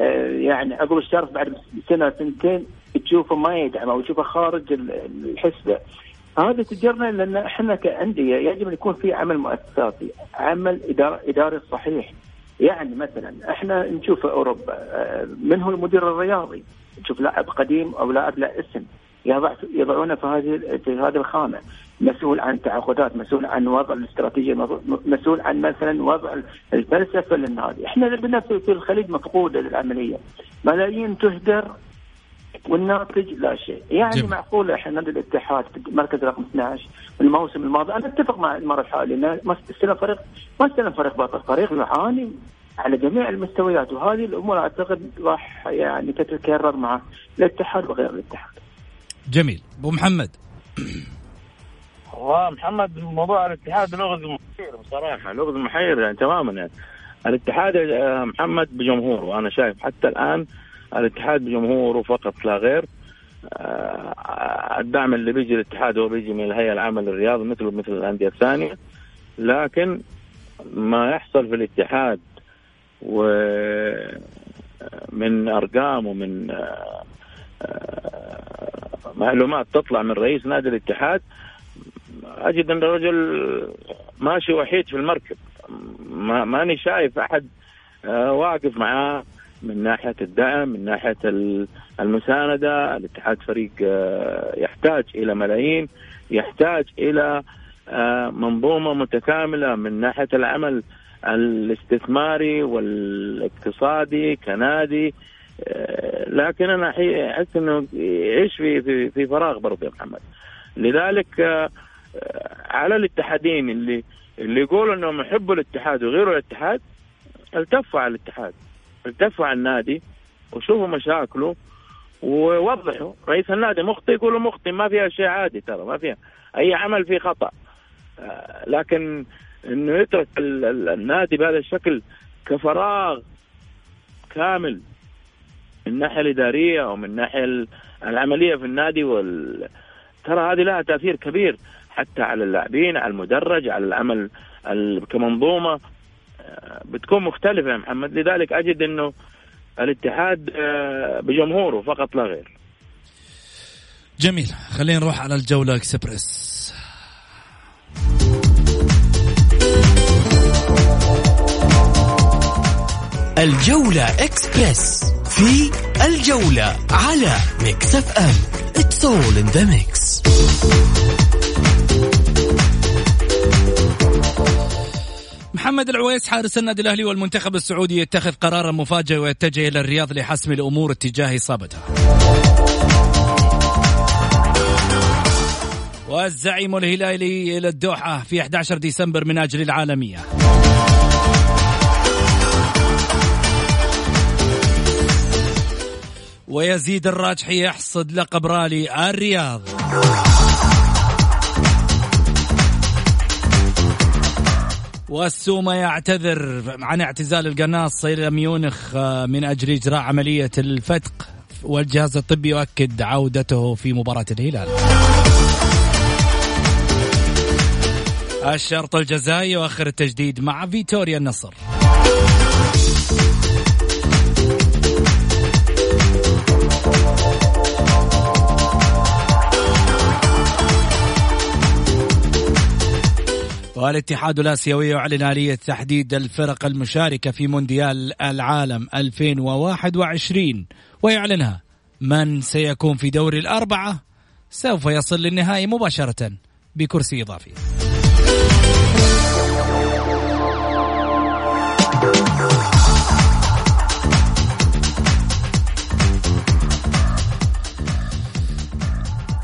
آه، يعني عضو الشرف بعد سنة سنتين تشوفه ما يدعم أو تشوفه خارج الحسبة هذا تجرنا لأن إحنا كأندية يجب أن يكون في عمل مؤسساتي، عمل إداري, صحيح. يعني مثلا إحنا نشوف أوروبا آه، من هو المدير الرياضي؟ نشوف لاعب قديم أو لاعب لا اسم يضعونه في هذه في هذه الخانة مسؤول عن تعاقدات مسؤول عن وضع الاستراتيجية مسؤول عن مثلا وضع الفلسفة للنادي. إحنا بدنا في الخليج مفقوده للعملية. ملايين تهدر والناتج لا شيء. يعني جميل. معقول إحنا نادي الاتحاد في المركز رقم 12 الموسم الماضي؟ أنا أتفق مع المرة الحالي ما استلم فريق ما استلم فريق بطل. فريق يعاني على جميع المستويات وهذه الأمور أعتقد راح يعني تتكرر مع الاتحاد وغير الاتحاد. جميل. أبو محمد. ومحمد موضوع الاتحاد لغز محير بصراحة لغز محير يعني تماما يعني. الاتحاد محمد بجمهوره وأنا شايف حتى الآن الاتحاد بجمهوره فقط لا غير. آه، الدعم اللي بيجي الاتحاد هو بيجي من الهيئة العامة للرياضة مثل مثل الأندية الثانية. لكن ما يحصل في الاتحاد ومن أرقام ومن آه، معلومات تطلع من رئيس نادي الاتحاد أجد أن الرجل ماشي وحيد في المركب. ما ماني شايف أحد آه، واقف معاه من ناحية الدعم من ناحية المساندة. الاتحاد فريق آه، يحتاج إلى ملايين يحتاج إلى آه، منظومة متكاملة من ناحية العمل الاستثماري والاقتصادي كنادي لكن أنا أحس إنه في في, في فراغ برضه يا محمد. لذلك على الاتحادين اللي اللي يقولوا إنهم يحبوا الاتحاد وغيروا الاتحاد التفوا على الاتحاد التفوا على النادي وشوفوا مشاكله ووضحوا. رئيس النادي مخطئ يقولوا مخطئ ما فيها شيء عادي ترى ما فيها أي عمل فيه خطأ. آه، لكن إنه يترك النادي بهذا الشكل كفراغ كامل من الناحيه الإدارية أو من الناحيه العملية في النادي وال... ترى هذه لها تأثير كبير. حتى على اللاعبين على المدرج على العمل كمنظومة. بتكون مختلفة يا محمد. لذلك أجد أنه الاتحاد آه، بجمهوره فقط لا غير. جميل. خلينا نروح على الجولة اكسبرس الجولة اكسبرس في الجولة على Mix FM. It's all in the mix محمد العويس حارس النادي الأهلي والمنتخب السعودي يتخذ قرارا مفاجئ ويتجه إلى الرياض لحسم الأمور اتجاه إصابته. والزعيم الهلالي إلى الدوحة في 11 ديسمبر من أجل العالمية. ويزيد الراجحي يحصد لقب رالي الرياض. والسومة يعتذر عن اعتزال القناص إلى ميونخ آه، من أجل إجراء عملية الفتق والجهاز الطبي يؤكد عودته في مباراة الهلال. الشرط الجزائي يؤخر التجديد مع فيتوريا النصر. والاتحاد الآسيوي يعلن آلية تحديد الفرق المشاركة في مونديال العالم 2021 ويعلنها من سيكون في دور الأربعة سوف يصل للنهائي مباشرة بكرسي إضافي.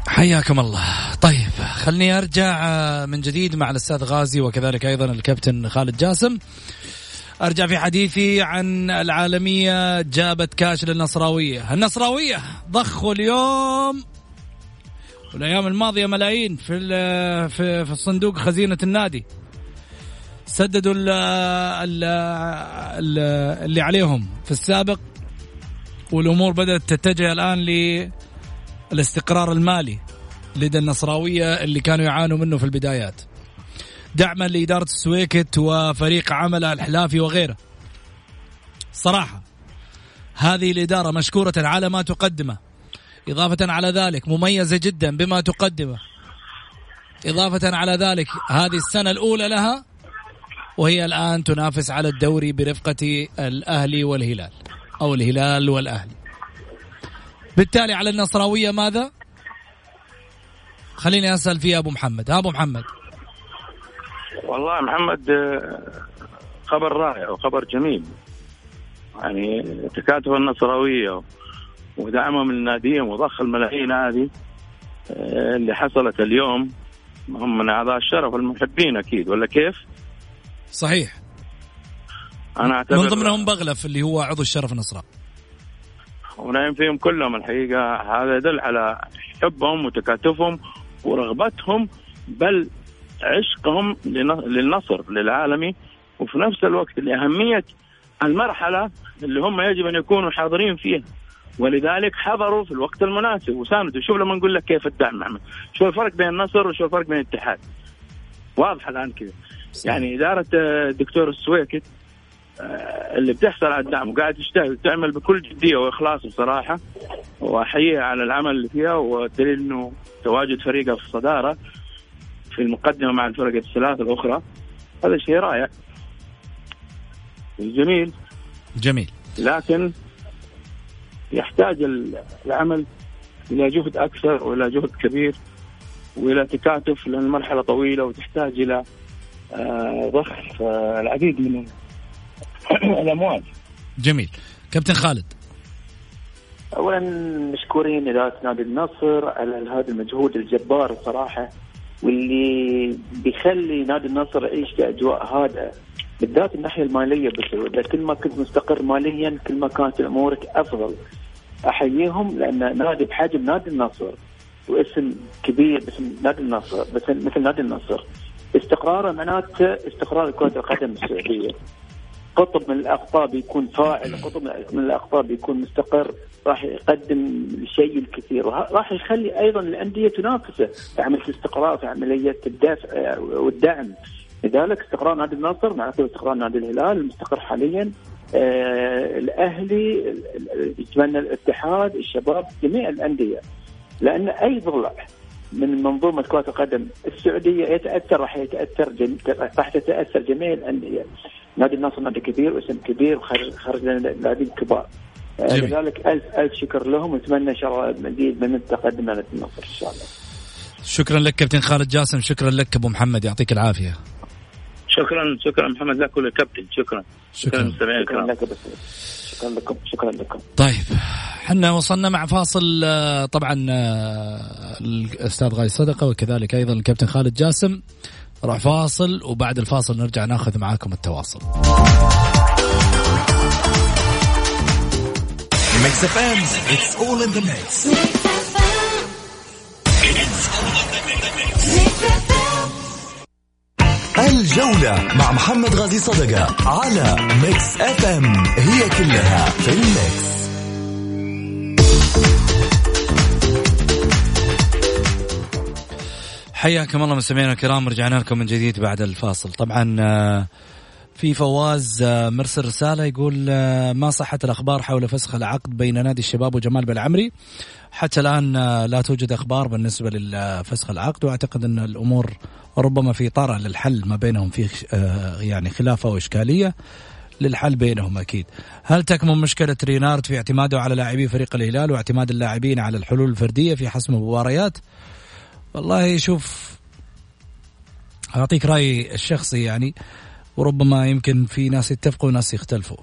حياكم الله. خلني أرجع آه، من جديد مع الأستاذ غازي وكذلك أيضا الكابتن خالد جاسم. أرجع في حديثي عن العالمية جابت كاش للنصراوية. النصراوية ضخوا اليوم والأيام الماضية ملايين في في في الصندوق خزينة النادي. سددوا ال ال ال اللي عليهم. في السابق والأمور بدأت تتجه الآن للاستقرار المالي. لدى النصراوية اللي كانوا يعانوا منه في البدايات. دعما لإدارة السويكت وفريق عمل الحلافي وغيره. صراحة هذه الإدارة مشكورة على ما تقدمه. إضافة على ذلك مميزة جدا بما تقدمه. إضافة على ذلك هذه السنة الأولى لها وهي الآن تنافس على الدوري برفقة الأهلي والهلال أو الهلال والأهلي. بالتالي على النصراوية ماذا؟ خليني أسأل في أبو محمد. أبو محمد. والله محمد آه، خبر رائع وخبر جميل. يعني تكاتف النصراويه ودعمهم لناديهم وضخ الملايين هذه آه، اللي حصلت اليوم. هم من أعضاء الشرف المحبين أكيد ولا كيف؟ صحيح. أنا اعتبر من ضمنهم بغلف اللي هو عضو الشرف النصراء ونايم فيهم كلهم الحقيقة. هذا يدل على حبهم وتكاتفهم ورغبتهم بل عشقهم للنصر للعالمي. وفي نفس الوقت لأهمية المرحلة اللي هم يجب أن يكونوا حاضرين فيها. ولذلك حضروا في الوقت المناسب. وساندوا شوف لما نقول لك كيف الدعم محمد شو الفرق بين النصر وشو الفرق بين الاتحاد؟ واضح الآن كذا. يعني إدارة الدكتور السويكت اللي بتحصل على الدعم وقاعد تجتهد تعمل بكل جدية وإخلاص بصراحة وأحييها على العمل اللي فيها والدليل إنه تواجد فريقها في الصداره في المقدمة مع الفرق الثلاث الأخرى. هذا شيء رائع. جميل. جميل. لكن يحتاج العمل إلى جهد أكثر وإلى جهد كبير وإلى تكاتف لأن المرحلة طويلة وتحتاج إلى آه، ضخ آه، العديد من الاموال جميل. كابتن خالد. اولا مشكورين إدارة نادي النصر على هذا المجهود الجبار صراحة واللي بيخلي نادي النصر يعيش في أجواء هادئة. بالذات الناحية المالية بس كل ما كنت مستقر ماليا كل ما كانت أمورك أفضل. أحييهم لأن نادي بحجم نادي النصر واسم كبير باسم نادي النصر بس مثل نادي النصر. استقراره معناته استقرار كرة القدم السعودية. قطب من الأقطاب يكون فاعل قطب من الأقطاب يكون مستقر راح يقدم الشيء الكثير راح يخلي أيضا الأندية تنافسه في عملية الاستقرار في عملية الدفع والدعم. لذلك استقرار نادي النصر معناته استقرار نادي الهلال المستقر حاليا. آه الأهلي يتمنى الاتحاد الشباب جميع الأندية. لأن أي ضلع من منظومة كرة القدم السعودية يتأثر راح يتأثر جم... راح تتأثر جميع الأندية. نادي النصر نادي كبير واسم كبير وخرج لنا لاعبين كبار. آه، لذلك الف ألف شكر لهم ونتمنى إن شاء الله مزيد من التقدم نادي النصر إن شاء الله. شكرا لك كابتن خالد جاسم شكرا لك أبو محمد يعطيك العافية. شكرا شكرا محمد لك وللكابتن شكرا. شكرا. شكرا لك شكرا لكم شكرا لكم. طيب حنا وصلنا مع فاصل آه، طبعا آه، الأستاذ غازي صدقة وكذلك أيضا الكابتن خالد جاسم. راح فاصل وبعد الفاصل نرجع ناخذ معاكم التواصل. Mix FM It's all in the mix الجولة مع محمد غازي صدقة على Mix FM هي كلها في ال mix. حياكم الله مستمعينا الكرام رجعنا لكم من جديد بعد الفاصل. طبعا آه، في فواز آه، مرسل رسالة يقول آه، ما صحة الأخبار حول فسخ العقد بين نادي الشباب وجمال بلعمري حتى الآن لا توجد أخبار بالنسبة لفسخ العقد وأعتقد أن الأمور ربما في طارة للحل ما بينهم في يعني خلاف أو إشكالية للحل بينهم أكيد. هل تكمن مشكلة رينارد في اعتماده على لاعبي فريق الهلال واعتماد اللاعبين على الحلول الفردية في حسم المباريات؟ والله شوف أعطيك رأيي الشخصي يعني وربما يمكن في ناس يتفقوا وناس يختلفوا.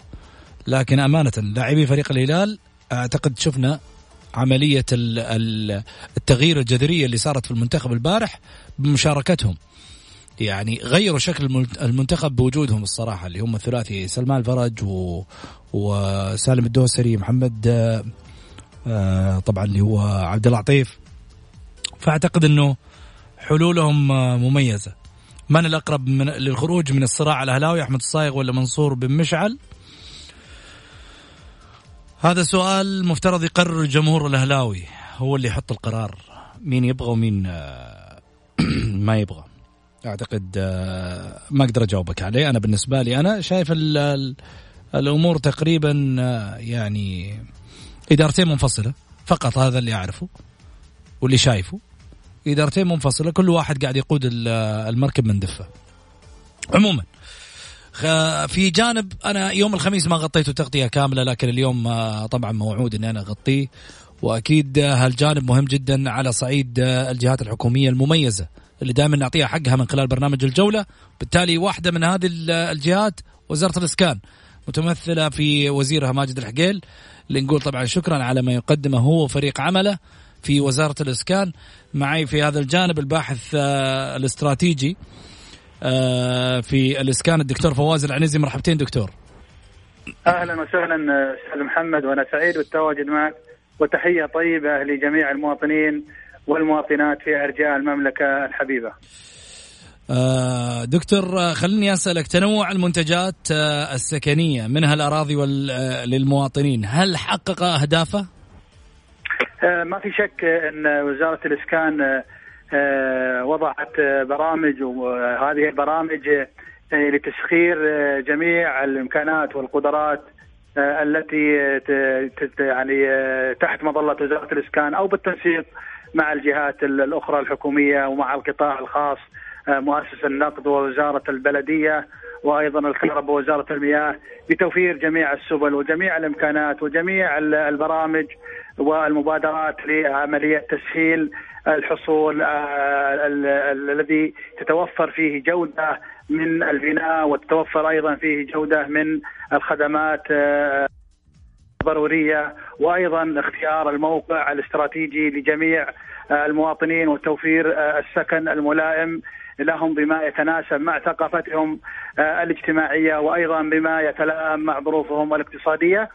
لكن أمانة لاعبي فريق الهلال أعتقد شفنا عملية التغيير الجذرية اللي صارت في المنتخب البارح بمشاركتهم. يعني غيروا شكل المنتخب بوجودهم الصراحة اللي هم الثلاثي سلمان الفرج و... وسالم الدوسري محمد آه طبعا اللي هو عبد اللطيف. فأعتقد إنه حلولهم مميزة. من الأقرب من للخروج من الصراع الأهلاوي أحمد الصايغ ولا منصور بن مشعل؟ هذا سؤال مفترض يقرر الجمهور الأهلاوي. هو اللي يحط القرار. مين يبغى ومين ما يبغى. أعتقد ما أقدر أجاوبك عليه. أنا بالنسبة لي أنا شايف الأمور تقريبا يعني إدارتين منفصلة. فقط هذا اللي أعرفه واللي شايفه. إدارتين منفصلة كل واحد قاعد يقود المركب من دفه. عموما في جانب أنا يوم الخميس ما غطيته تغطيه كاملة لكن اليوم آه، طبعا موعود إني أنا أغطيه. وأكيد هالجانب مهم جدا على صعيد الجهات الحكومية المميزة اللي دائما نعطيها حقها من خلال برنامج الجولة. بالتالي واحدة من هذه الجهات وزارة الإسكان متمثلة في وزيرها ماجد الحقيل اللي نقول طبعا شكرا على ما يقدمه هو وفريق عمله في وزارة الإسكان. معي في هذا الجانب الباحث آه، الاستراتيجي آه، في الإسكان الدكتور فواز العنزي مرحبتين دكتور أهلا وسهلا أستاذ محمد وأنا سعيد بالتواجد معك وتحية طيبة لجميع المواطنين والمواطنات في أرجاء المملكة الحبيبة. آه، دكتور خليني أسألك تنوع المنتجات السكنية منها الاراضي للمواطنين هل حقق أهدافه؟ ما في شك إن وزارة الإسكان آه، وضعت آه، برامج وهذه البرامج آه، لتسخير جميع الإمكانات والقدرات التي يعني تحت مظلة وزارة الإسكان أو بالتنسيق مع الجهات الأخرى الحكومية ومع القطاع الخاص مؤسسه النقد ووزارة البلدية وأيضا الكهرباء ووزارة المياه بتوفير جميع السبل وجميع الإمكانات وجميع البرامج والمبادرات لعملية تسهيل الحصول آه، الذي تتوفر فيه جودة من البناء وتتوفر أيضا فيه جودة من الخدمات آه، وأيضا اختيار الموقع الاستراتيجي لجميع آه، المواطنين وتوفير السكن الملائم لهم بما يتناسب مع ثقافتهم الاجتماعية وأيضا بما يتلائم مع ظروفهم الاقتصادية.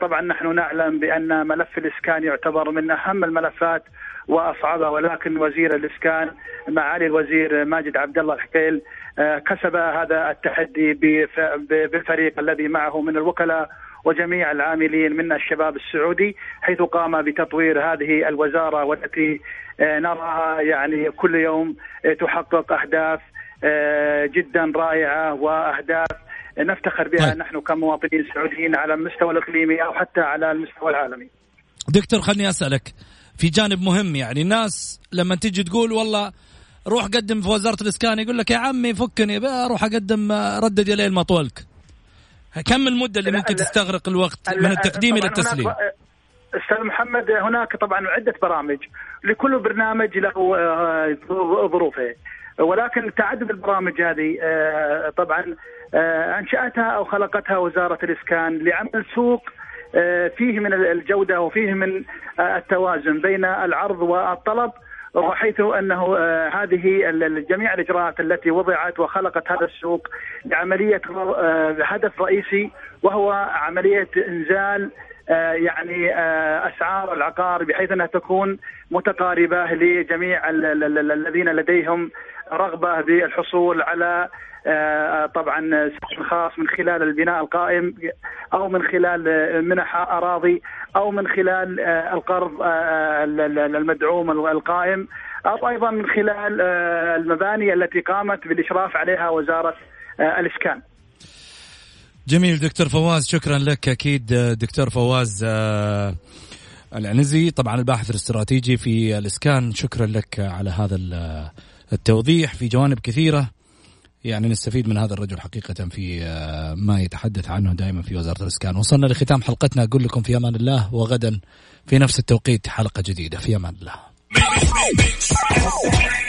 طبعا نحن نعلم بأن ملف الإسكان يعتبر من أهم الملفات واصعبها ولكن وزير الإسكان معالي الوزير ماجد عبد الله الحكيل آه، كسب هذا التحدي بالفريق الذي معه من الوكلاء وجميع العاملين من الشباب السعودي حيث قام بتطوير هذه الوزارة والتي آه، نراها يعني كل يوم آه، تحقق أهداف جدا رائعة وأهداف نفتخر بها طيب. نحن كمواطنين سعوديين على المستوى الإقليمي أو حتى على المستوى العالمي. دكتور خلني أسألك في جانب مهم يعني. الناس لما تيجي تقول والله روح قدم في وزارة الإسكان يقول لك يا عمي فكني أروح أقدم ردد لين ما طولك. كم المدة اللي ممكن تستغرق الوقت من التقديم إلى التسليم؟ أستاذ محمد هناك طبعا عدة برامج. لكل برنامج له آه، ظروفه. ولكن تعدد البرامج هذه آه، طبعا آه، أنشأتها أو خلقتها وزارة الإسكان لعمل سوق آه، فيه من الجودة وفيه من آه، التوازن بين العرض والطلب وحيث أنه آه، هذه جميع الإجراءات التي وضعت وخلقت هذا السوق لعملية هدف رئيسي وهو عملية إنزال يعني أسعار العقار بحيث أنها تكون متقاربة لجميع الذين لديهم رغبة بالحصول على آه، طبعا سكن خاص من خلال البناء القائم أو من خلال منح أراضي أو من خلال آه، القرض آه، المدعوم القائم أو أيضا من خلال المباني التي قامت بالإشراف عليها وزارة الاسكان. جميل دكتور فواز شكرا لك أكيد دكتور فواز العنزي طبعا الباحث الاستراتيجي في الإسكان شكرا لك على هذا التوضيح في جوانب كثيرة يعني نستفيد من هذا الرجل حقيقة في آه، ما يتحدث عنه دائما في وزارة الإسكان. وصلنا لختام حلقتنا. أقول لكم في أمان الله وغدا في نفس التوقيت حلقة جديدة. في أمان الله.